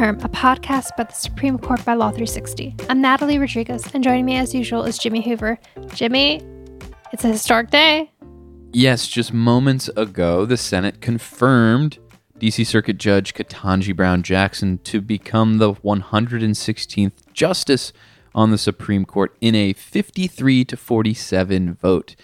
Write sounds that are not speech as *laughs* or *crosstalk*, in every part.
Term, a podcast about the Supreme Court by Law 360. I'm Natalie Rodriguez, and joining me as usual is Jimmy Hoover. Jimmy, it's a historic day. Yes, just moments ago, the Senate confirmed DC Circuit Judge Ketanji Brown Jackson to become the 116th justice on the Supreme Court in a 53 to 47 vote.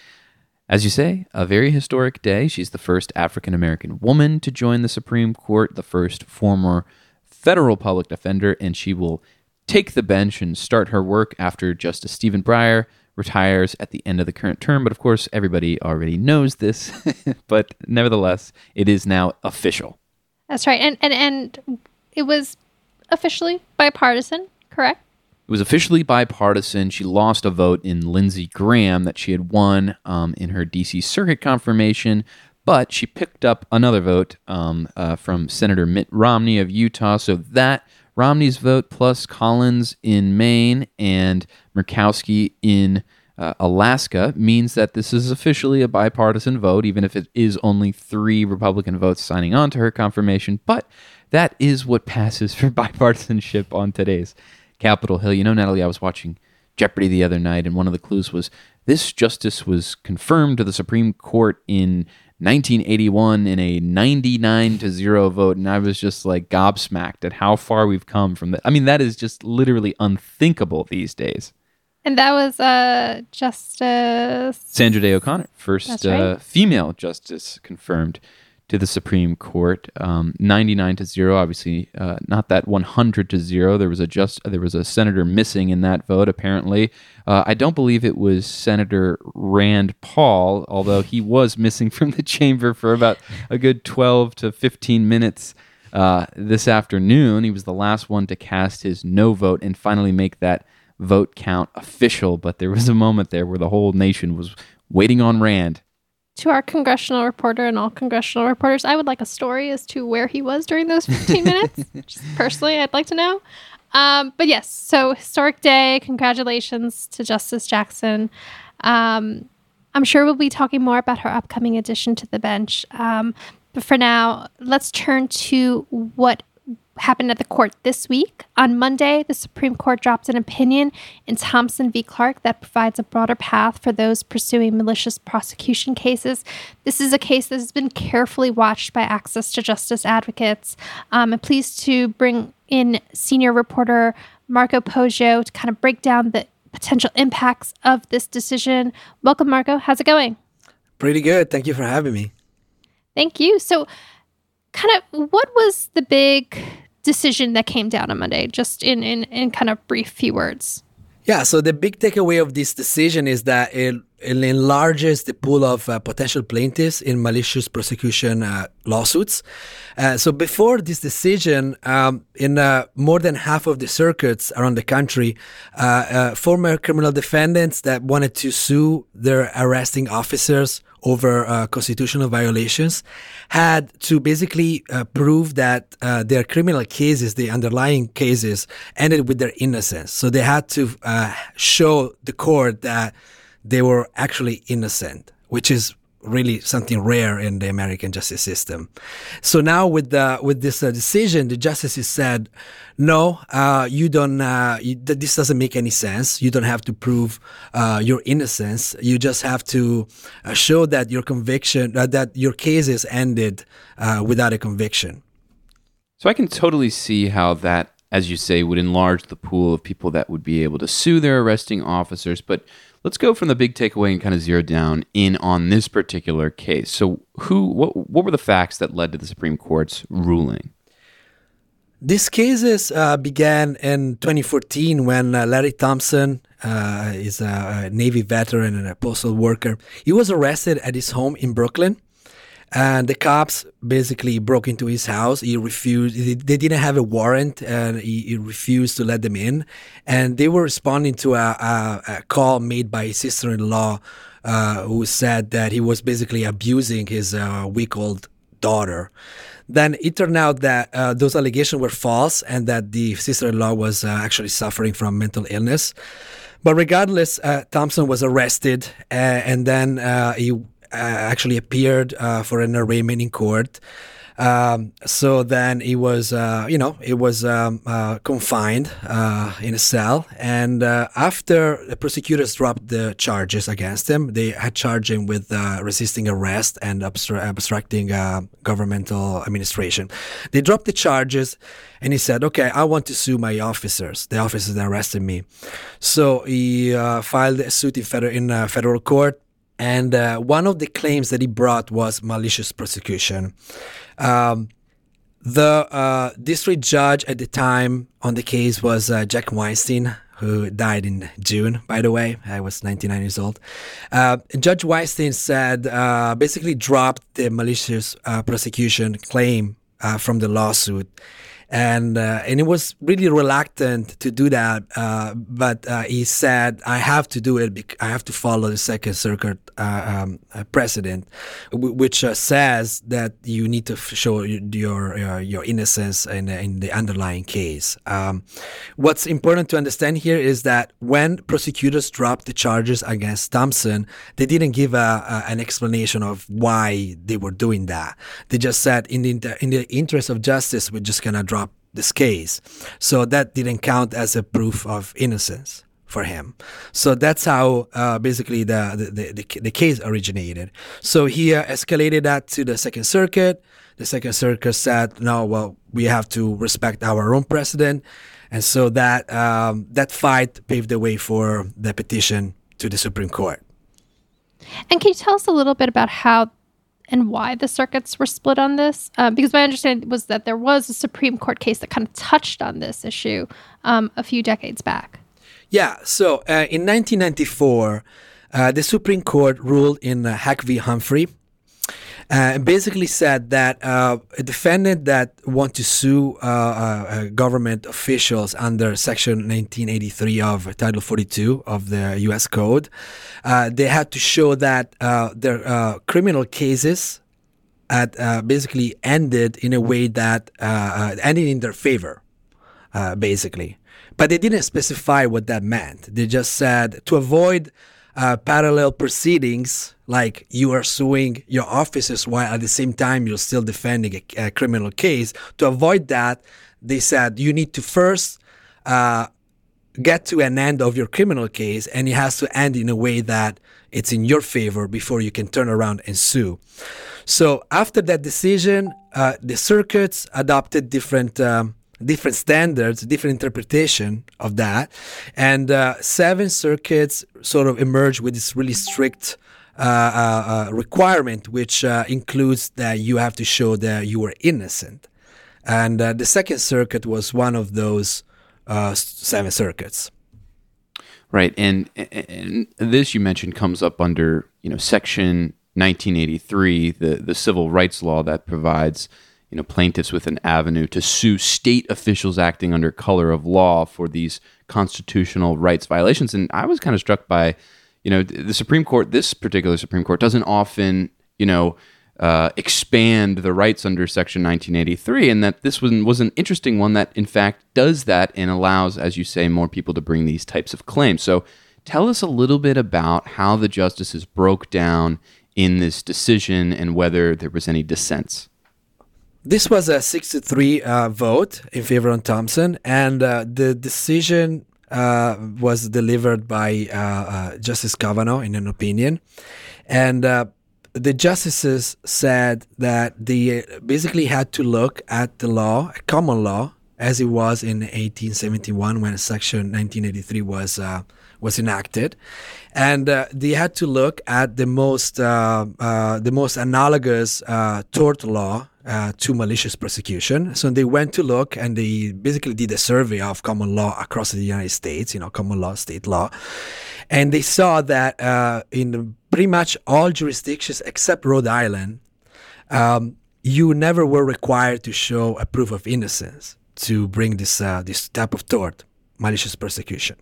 As you say, a very historic day. She's the first African American woman to join the Supreme Court, the first former federal public defender, and she will take the bench and start her work after Justice Stephen Breyer retires at the end of the current term. But of course, everybody already knows this. *laughs* but nevertheless, it is now official. That's right. And, and, and it was officially bipartisan, correct? It was officially bipartisan. She lost a vote in Lindsey Graham that she had won um, in her D.C. Circuit confirmation, but she picked up another vote um, uh, from Senator Mitt Romney of Utah. So that Romney's vote plus Collins in Maine and Murkowski in uh, Alaska means that this is officially a bipartisan vote, even if it is only three Republican votes signing on to her confirmation. But that is what passes for *laughs* bipartisanship on today's Capitol Hill. You know, Natalie, I was watching Jeopardy the other night, and one of the clues was this justice was confirmed to the Supreme Court in 1981 in a 99 to 0 vote and i was just like gobsmacked at how far we've come from that i mean that is just literally unthinkable these days and that was uh justice sandra day o'connor first right. uh, female justice confirmed to the Supreme Court, um, 99 to zero. Obviously, uh, not that 100 to zero. There was a just there was a senator missing in that vote. Apparently, uh, I don't believe it was Senator Rand Paul, although he was missing *laughs* from the chamber for about a good 12 to 15 minutes. Uh, this afternoon, he was the last one to cast his no vote and finally make that vote count official. But there was a moment there where the whole nation was waiting on Rand to our congressional reporter and all congressional reporters, I would like a story as to where he was during those 15 *laughs* minutes. Just personally, I'd like to know. Um, but yes, so historic day. Congratulations to Justice Jackson. Um, I'm sure we'll be talking more about her upcoming addition to the bench. Um, but for now, let's turn to what happened at the court this week. On Monday, the Supreme Court dropped an opinion in Thompson v. Clark that provides a broader path for those pursuing malicious prosecution cases. This is a case that has been carefully watched by Access to Justice advocates. Um, I'm pleased to bring in senior reporter Marco Poggio to kind of break down the potential impacts of this decision. Welcome, Marco. How's it going? Pretty good. Thank you for having me. Thank you. So, kind of, what was the big decision that came down on Monday, just in, in, in kind of brief few words? Yeah, so the big takeaway of this decision is that it, it enlarges the pool of uh, potential plaintiffs in malicious prosecution uh, lawsuits. Uh, so before this decision, um, in uh, more than half of the circuits around the country, uh, uh, former criminal defendants that wanted to sue their arresting officers over constitutional violations had to basically prove that their criminal cases, the underlying cases, ended with their innocence. So they had to show the court that they were actually innocent, which is really something rare in the American justice system. So now with the with this uh, decision, the justices said, "No, uh, you don't. Uh, you, this doesn't make any sense. You don't have to prove uh, your innocence. You just have to uh, show that your conviction, uh, that your cases ended without a conviction." So I can totally see how that, as you say, would enlarge the pool of people that would be able to sue their arresting officers, but let's go from the big takeaway and kind of zero down in on this particular case. So, who, what, what were the facts that led to the Supreme Court's ruling? These cases uh, began in 2014 when uh, Larry Thompson uh, is a Navy veteran and a postal worker. He was arrested at his home in Brooklyn and the cops basically broke into his house. He refused. They didn't have a warrant, and he, he refused to let them in. And they were responding to a, a, a call made by his sister-in-law, uh, who said that he was basically abusing his uh, week-old daughter. Then it turned out that uh, those allegations were false, and that the sister-in-law was uh, actually suffering from mental illness. But regardless, uh, Thompson was arrested, and then he uh, actually appeared uh, for an arraignment in court. Um, so then he was, uh, you know, he was um, uh, confined uh, in a cell. And uh, after the prosecutors dropped the charges against him, they had charged him with uh, resisting arrest and obstructing uh, governmental administration. They dropped the charges, and he said, "Okay, I want to sue my officers, the officers that arrested me." So he filed a suit in in federal court and uh, one of the claims that he brought was malicious prosecution. Um, the uh, district judge at the time on the case was uh, Jack Weinstein, who died in June, by the way. I was 99 years old. Uh, judge Weinstein said, uh, basically dropped the malicious uh, prosecution claim from the lawsuit and uh, and he was really reluctant to do that. Uh, but uh, he said, "I have to do it. Because I have to follow the Second Circuit uh, um, uh, precedent, w- which uh, says that you need to show your your, innocence in, in the underlying case." Um, what's important to understand here is that when prosecutors dropped the charges against Thompson, they didn't give a, a, an explanation of why they were doing that. They just said, "In the in the interest of justice, we're just gonna drop." This case. So that didn't count as a proof of innocence for him. So that's how uh, basically the, the, the, the, case originated. So he uh, escalated that to the Second Circuit. The Second Circuit said, no, well, we have to respect our own precedent. And so that, um, that fight paved the way for the petition to the Supreme Court. And can you tell us a little bit about how and why the circuits were split on this? Uh, because my understanding was that there was a Supreme Court case that kind of touched on this issue um, a few decades back. Yeah. So uh, in 1994, uh, the Supreme Court ruled in uh, Heck v. Humphrey uh, basically said that uh, a defendant that want to sue uh, uh government officials under Section 1983 of Title 42 of the U.S. Code, uh, they had to show that uh, their criminal cases had basically ended in a way that ended in their favor, basically. But they didn't specify what that meant. They just said to avoid uh, parallel proceedings, like you are suing your officers while at the same time you're still defending a, a criminal case. To avoid that, they said you need to first uh, get to an end of your criminal case, and it has to end in a way that it's in your favor before you can turn around and sue. So after that decision, uh, the circuits adopted different. Um, different standards, different interpretation of that, and uh, seven circuits sort of emerged with this really strict requirement, which uh, includes that you have to show that you were innocent, and uh, the Second Circuit was one of those seven circuits. Right, and, and this you mentioned comes up under you know Section 1983, the the civil rights law that provides you know plaintiffs with an avenue to sue state officials acting under color of law for these constitutional rights violations and i was kind of struck by you know the supreme court this particular supreme court doesn't often you know uh, expand the rights under section 1983 and that this one was an interesting one that in fact does that and allows as you say more people to bring these types of claims. So tell us a little bit about how the justices broke down in this decision and whether there was any dissents. This was a 63 uh, vote in favor of Thompson, and uh, the decision uh, was delivered by uh, uh, Justice Kavanaugh in an opinion. And uh, the justices said that they basically had to look at the law, common law, as it was in 1871 when Section 1983 was was enacted, and uh, they had to look at the most uh, uh, the most analogous tort law uh, to malicious prosecution. So they went to look and they basically did a survey of common law across the United States, you know, common law, state law. And they saw that uh, in pretty much all jurisdictions except Rhode Island, um, you never were required to show a proof of innocence to bring this, uh, this type of tort, malicious prosecution.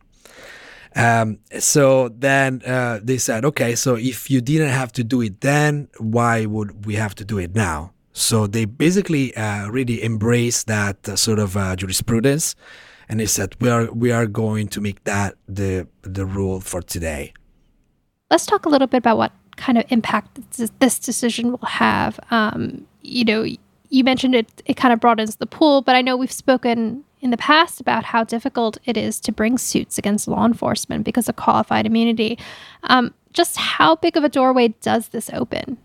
Um, so then uh, they said, okay, so if you didn't have to do it then, why would we have to do it now? So they basically uh, really embrace that uh, sort of uh, jurisprudence, and they said we are we are going to make that the the rule for today. Let's talk a little bit about what kind of impact this decision will have. Um, you know, you mentioned it, it kind of broadens the pool, but I know we've spoken in the past about how difficult it is to bring suits against law enforcement because of qualified immunity. Um, just how big of a doorway does this open?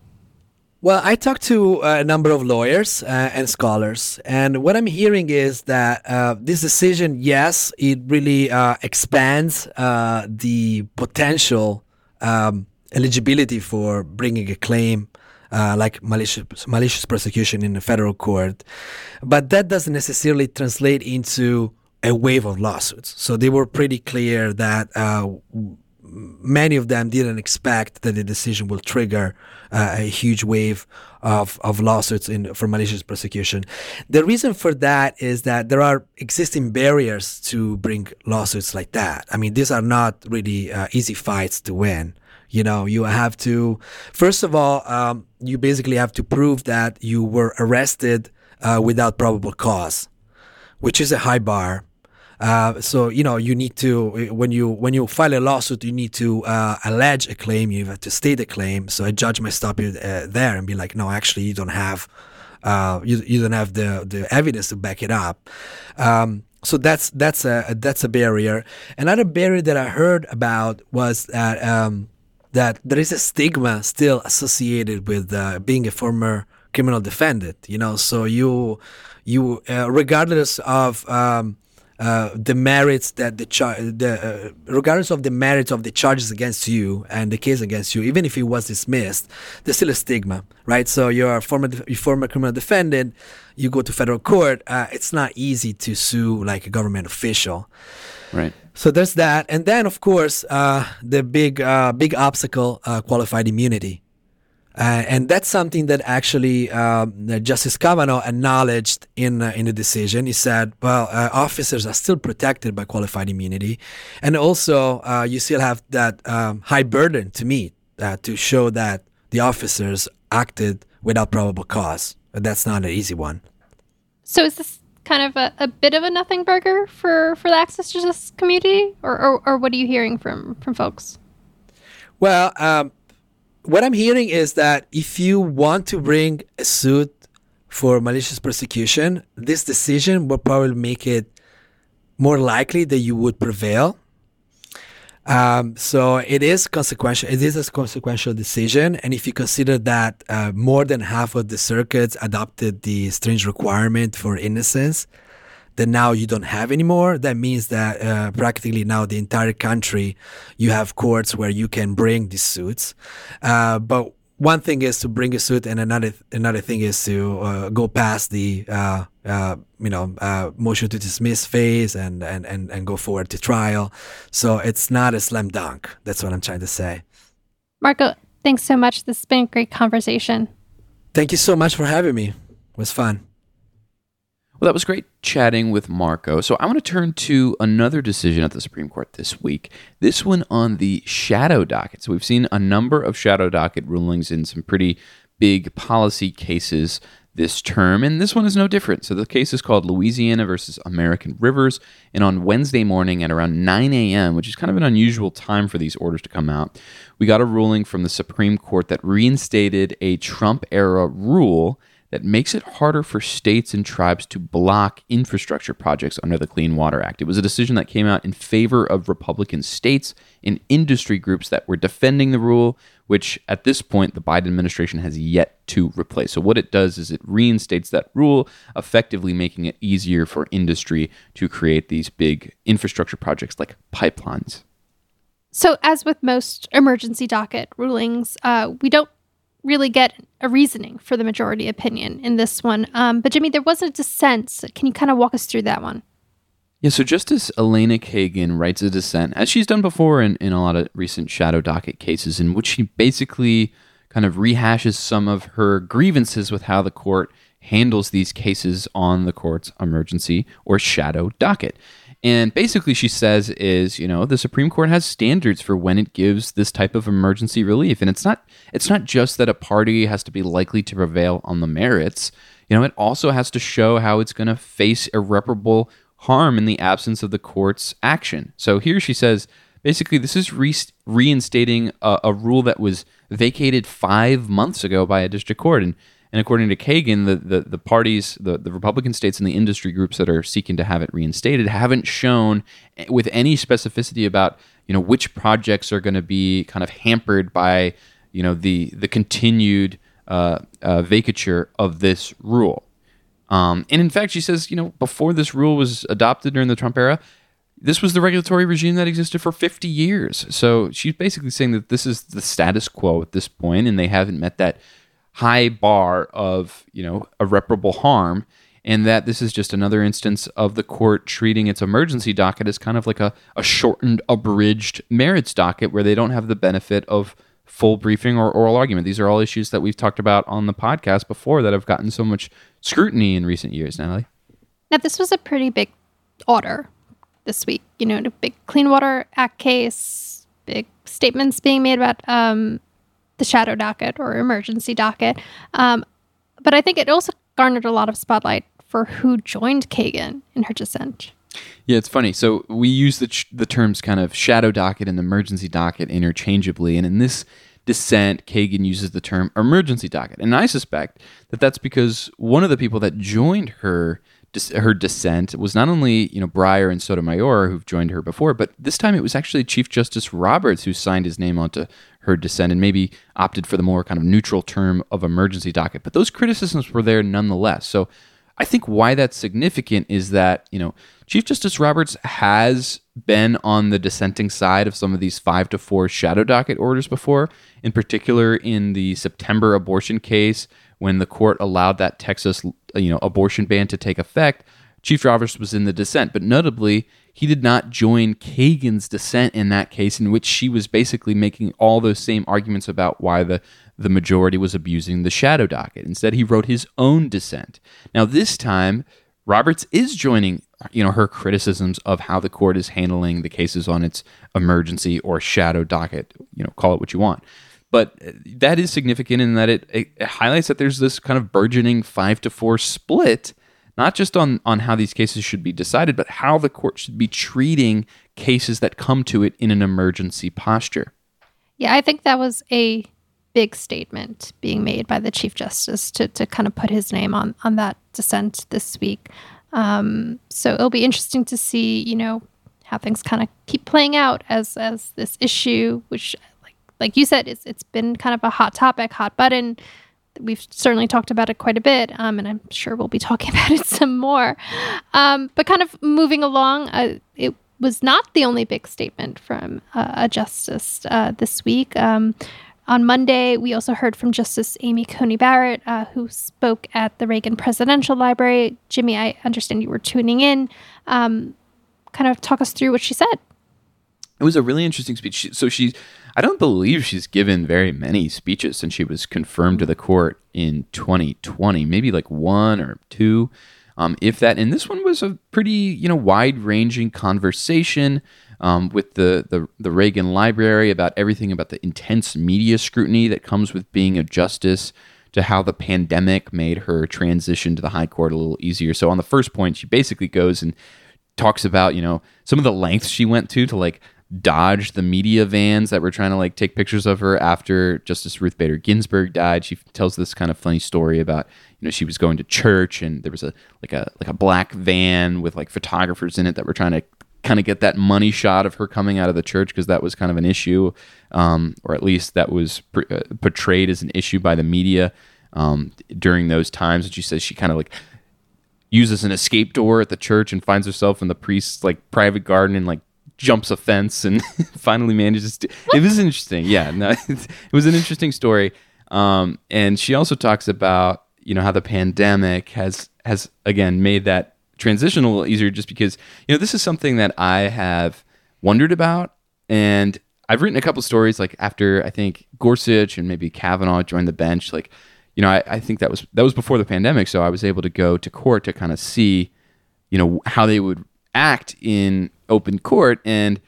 Well, I talked to a number of lawyers uh, and scholars, and what I'm hearing is that uh, this decision, yes, it really uh, expands uh, the potential um, eligibility for bringing a claim uh, like malicious, malicious prosecution in a federal court, but that doesn't necessarily translate into a wave of lawsuits. So they were pretty clear that uh, many of them didn't expect that the decision will trigger uh, a huge wave of, of lawsuits in, for malicious prosecution. The reason for that is that there are existing barriers to bring lawsuits like that. I mean, these are not really uh, easy fights to win. You know, you have to, first of all, um, you basically have to prove that you were arrested uh, without probable cause, which is a high bar. Uh, so you know you need to when you when you file a lawsuit you need to uh, allege a claim you have to state a claim. So a judge might stop you uh, there and be like no actually you don't have uh, you, you don't have the the evidence to back it up. Um, so that's that's a that's a barrier. Another barrier that I heard about was that um, that there is a stigma still associated with uh, being a former criminal defendant you know? So you you uh, regardless of um, uh, the merits that the char- the uh, regardless of the merits of the charges against you and the case against you, even if it was dismissed, there's still a stigma, right? So you're a former de- former criminal defendant, you go to federal court. Uh, it's not easy to sue like a government official, right? So there's that, and then of course uh, the big uh, big obstacle, qualified immunity. Uh, and that's something that actually um, Justice Kavanaugh acknowledged in uh, in the decision. He said, "Well, uh, officers are still protected by qualified immunity, and also uh, you still have that um, high burden to meet uh, to show that the officers acted without probable cause. That's not an easy one." So is this kind of a, a bit of a nothing burger for for the access to justice community, or, or, or what are you hearing from from folks? Well. Um, what I'm hearing is that if you want to bring a suit for malicious prosecution, this decision will probably make it more likely that you would prevail. Um, so it is consequential. It is a consequential decision, and if you consider that uh, more than half of the circuits adopted the strange requirement for innocence, that now you don't have anymore. That means that uh, practically now the entire country, you have courts where you can bring these suits. Uh, but one thing is to bring a suit, and another another thing is to uh, go past the uh, uh, you know uh, motion to dismiss phase and, and and and go forward to trial. So it's not a slam dunk. That's what I'm trying to say. Marco, thanks so much. This has been a great conversation. Thank you so much for having me. It was fun. Well, that was great chatting with Marco. So I want to turn to another decision at the Supreme Court this week. This one on the shadow docket. So we've seen a number of shadow docket rulings in some pretty big policy cases this term, and this one is no different. So the case is called Louisiana versus American Rivers, and on Wednesday morning at around 9 a.m., which is kind of an unusual time for these orders to come out, we got a ruling from the Supreme Court that reinstated a Trump era rule that makes it harder for states and tribes to block infrastructure projects under the Clean Water Act. It was a decision that came out in favor of Republican states and industry groups that were defending the rule, which at this point the Biden administration has yet to replace. So, what it does is it reinstates that rule, effectively making it easier for industry to create these big infrastructure projects like pipelines. So, as with most emergency docket rulings, uh, we don't really get a reasoning for the majority opinion in this one. Um, but Jimmy, there was a dissent. Can you kind of walk us through that one? Yeah, so Justice Elena Kagan writes a dissent, as she's done before in, in a lot of recent shadow docket cases, in which she basically kind of rehashes some of her grievances with how the court handles these cases on the court's emergency or shadow docket. And basically, she says is, you know, the Supreme Court has standards for when it gives this type of emergency relief, and it's not it's not just that a party has to be likely to prevail on the merits. You know, it also has to show how it's going to face irreparable harm in the absence of the court's action. So here she says, basically, this is re- reinstating a, a rule that was vacated five months ago by a district court, and And according to Kagan, the, the, the parties, the, the Republican states and the industry groups that are seeking to have it reinstated haven't shown with any specificity about, you know, which projects are going to be kind of hampered by, you know, the, the continued uh, uh, vacatur of this rule. Um, and in fact, she says, you know, before this rule was adopted during the Trump era, this was the regulatory regime that existed for 50 years. So she's basically saying that this is the status quo at this point, and they haven't met that high bar of you know irreparable harm and that this is just another instance of the court treating its emergency docket as kind of like a, a shortened abridged merits docket where they don't have the benefit of full briefing or oral argument. These are all issues that we've talked about on the podcast before that have gotten so much scrutiny in recent years natalie. Now this was a pretty big order this week you know the big clean water act case big statements being made about um, the shadow docket or emergency docket. Um, but I think it also garnered a lot of spotlight for who joined Kagan in her dissent. Yeah, it's funny. So we use the, ch- the terms kind of shadow docket and emergency docket interchangeably. And in this dissent, Kagan uses the term emergency docket. And I suspect that that's because one of the people that joined her her dissent was not only you know Breyer and Sotomayor who've joined her before, but this time it was actually Chief Justice Roberts who signed his name onto her dissent and maybe opted for the more kind of neutral term of emergency docket. But those criticisms were there nonetheless. So I think why that's significant is that you know Chief Justice Roberts has been on the dissenting side of some of these five to four shadow docket orders before, in particular in the September abortion case when the court allowed that Texas you know abortion ban to take effect, Chief Roberts was in the dissent, but notably he did not join Kagan's dissent in that case, in which she was basically making all those same arguments about why the the majority was abusing the shadow docket. Instead, he wrote his own dissent. Now this time, Roberts is joining you know her criticisms of how the court is handling the cases on its emergency or shadow docket. You know, call it what you want. But uh, that is significant in that it, it highlights that there's this kind of burgeoning five to four split, not just on, on how these cases should be decided, but how the court should be treating cases that come to it in an emergency posture. Yeah, I think that was a big statement being made by the Chief Justice to, to kind of put his name on, on that dissent this week. Um, so it'll be interesting to see, you know, how things kind of keep playing out as as this issue, which like like you said, it's it's been kind of a hot topic, hot button. We've certainly talked about it quite a bit, um, and I'm sure we'll be *laughs* talking about it some more. Um, but kind of moving along, uh, it was not the only big statement from uh, a justice uh, this week. Um, on Monday, we also heard from Justice Amy Coney Barrett, uh, who spoke at the Reagan Presidential Library. Jimmy, I understand you were tuning in. Um, kind of talk us through what she said. It was a really interesting speech. So she I don't believe she's given very many speeches since she was confirmed to the court in 2020, maybe like one or two, um, if that. And this one was a pretty, you know, wide-ranging conversation um, with the, the the Reagan Library about everything about the intense media scrutiny that comes with being a justice to how the pandemic made her transition to the high court a little easier. So on the first point, she basically goes and talks about, you know, some of the lengths she went to to like dodge the media vans that were trying to like take pictures of her after Justice Ruth Bader Ginsburg died. She tells this kind of funny story about you know she was going to church and there was a like a like a black van with like photographers in it that were trying to kind of get that money shot of her coming out of the church because that was kind of an issue, um, or at least that was uh, portrayed as an issue by the media um, during those times. And she says she kind of like uses an escape door at the church and finds herself in the priest's like private garden and like jumps a fence and *laughs* finally manages to. It was interesting. Yeah, no, *laughs* it was an interesting story. Um, and she also talks about you know how the pandemic has has again made that transition a little easier, just because you know this is something that I have wondered about, and I've written a couple stories like after I think Gorsuch and maybe Kavanaugh joined the bench, like. You know, I, I think that was that was before the pandemic, so I was able to go to court to kind of see, you know, how they would act in open court. And,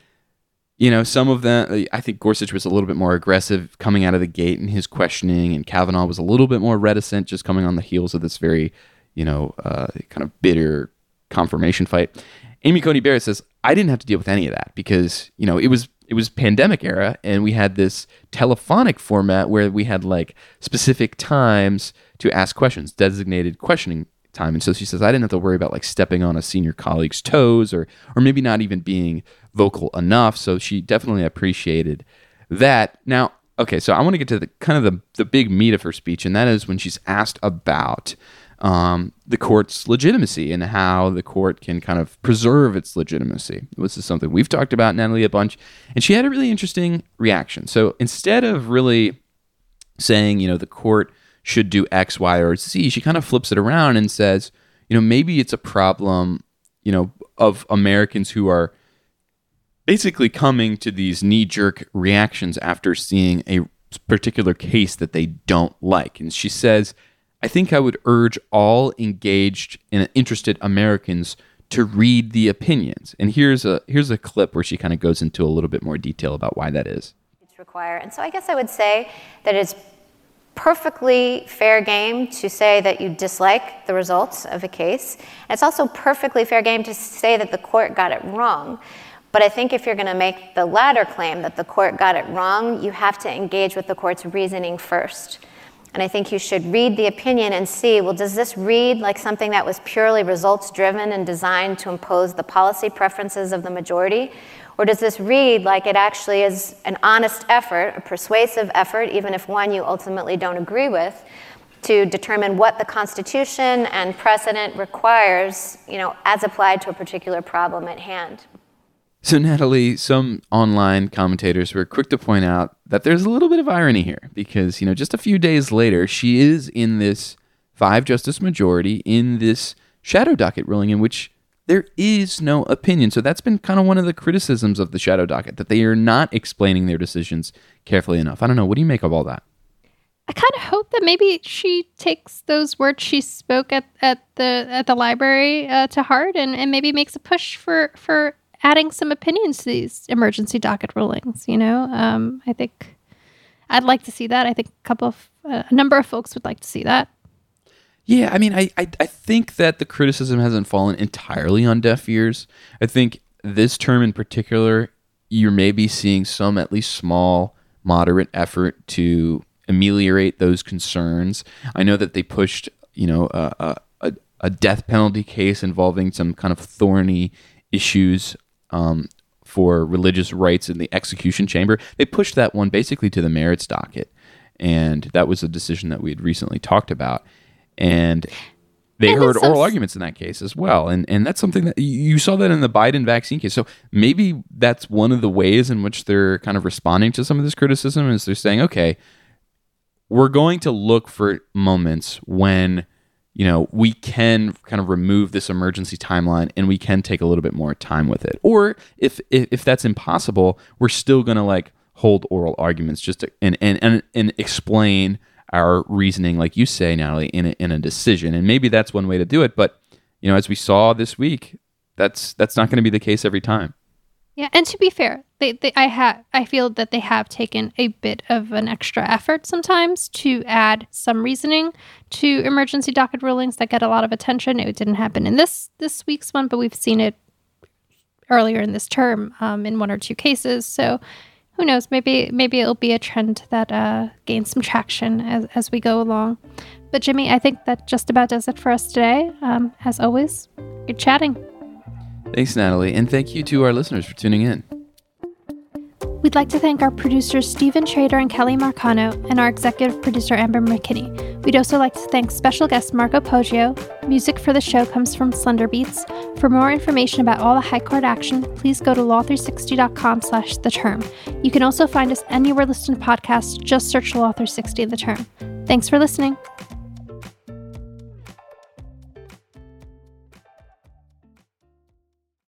you know, some of them, I think Gorsuch was a little bit more aggressive coming out of the gate in his questioning, and Kavanaugh was a little bit more reticent, just coming on the heels of this very, you know, uh, kind of bitter confirmation fight. Amy Coney Barrett says, I didn't have to deal with any of that because, you know, it was it was pandemic era and we had this telephonic format where we had like specific times to ask questions, designated questioning time. And so she says, I didn't have to worry about like stepping on a senior colleague's toes or or maybe not even being vocal enough. So she definitely appreciated that. Now, okay, so I want to get to the kind of the, the big meat of her speech, and that is when she's asked about um, the court's legitimacy and how the court can kind of preserve its legitimacy. This is something we've talked about, Natalie, a bunch. And she had a really interesting reaction. So instead of really saying, you know, the court should do X, Y, or Z, she kind of flips it around and says, you know, maybe it's a problem, you know, of Americans who are basically coming to these knee jerk reactions after seeing a particular case that they don't like. And she says, I think I would urge all engaged and interested Americans to read the opinions. And here's a here's a clip where she kind of goes into a little bit more detail about why that is. It's Require. And so I guess I would say that it's perfectly fair game to say that you dislike the results of a case. It's also perfectly fair game to say that the court got it wrong. But I think if you're going to make the latter claim that the court got it wrong, you have to engage with the court's reasoning first. And I think you should read the opinion and see well, does this read like something that was purely results driven and designed to impose the policy preferences of the majority? Or does this read like it actually is an honest effort, a persuasive effort, even if one you ultimately don't agree with, to determine what the Constitution and precedent requires, you know, as applied to a particular problem at hand? So, Natalie, some online commentators were quick to point out that there's a little bit of irony here because, you know, just a few days later, she is in this five justice majority in this shadow docket ruling in which there is no opinion. So, that's been kind of one of the criticisms of the shadow docket that they are not explaining their decisions carefully enough. I don't know. What do you make of all that? I kind of hope that maybe she takes those words she spoke at, at the at the library uh, to heart and, and maybe makes a push for for adding some opinions to these emergency docket rulings. You know, um, I think I'd like to see that. I think a couple of uh, a number of folks would like to see that. Yeah, I mean, I, I I think that the criticism hasn't fallen entirely on deaf ears. I think this term in particular, you're maybe seeing some at least small, moderate effort to ameliorate those concerns. I know that they pushed, you know, a, a, a death penalty case involving some kind of thorny issues um, for religious rights in the execution chamber. They pushed that one basically to the merits docket. And that was a decision that we had recently talked about. And they heard oral arguments in that case as well. And and that's something that you saw that in the Biden vaccine case. So maybe that's one of the ways in which they're kind of responding to some of this criticism is they're saying, okay, we're going to look for moments when you know, we can kind of remove this emergency timeline and we can take a little bit more time with it. Or if if, if that's impossible, we're still going to like hold oral arguments just to, and, and and and explain our reasoning, like you say, Natalie, in a, in a decision. And maybe that's one way to do it. But you know, as we saw this week, that's that's not going to be the case every time. Yeah, and to be fair, they, they I have I feel that they have taken a bit of an extra effort sometimes to add some reasoning to emergency docket rulings that get a lot of attention. It didn't happen in this this week's one, but we've seen it earlier in this term um, in one or two cases. So who knows? Maybe maybe it'll be a trend that uh, gains some traction as as we go along. But Jimmy, I think that just about does it for us today. Um, as always, good chatting. Thanks, Natalie, and thank you to our listeners for tuning in. We'd like to thank our producers Stephen Trader and Kelly Marcano, and our executive producer Amber McKinney. We'd also like to thank special guest Marco Poggio. Music for the show comes from Slender Beats. For more information about all the High Court action, please go to law360.com slash the term. You can also find us anywhere listed in podcasts. Just search Law 360 the term. Thanks for listening.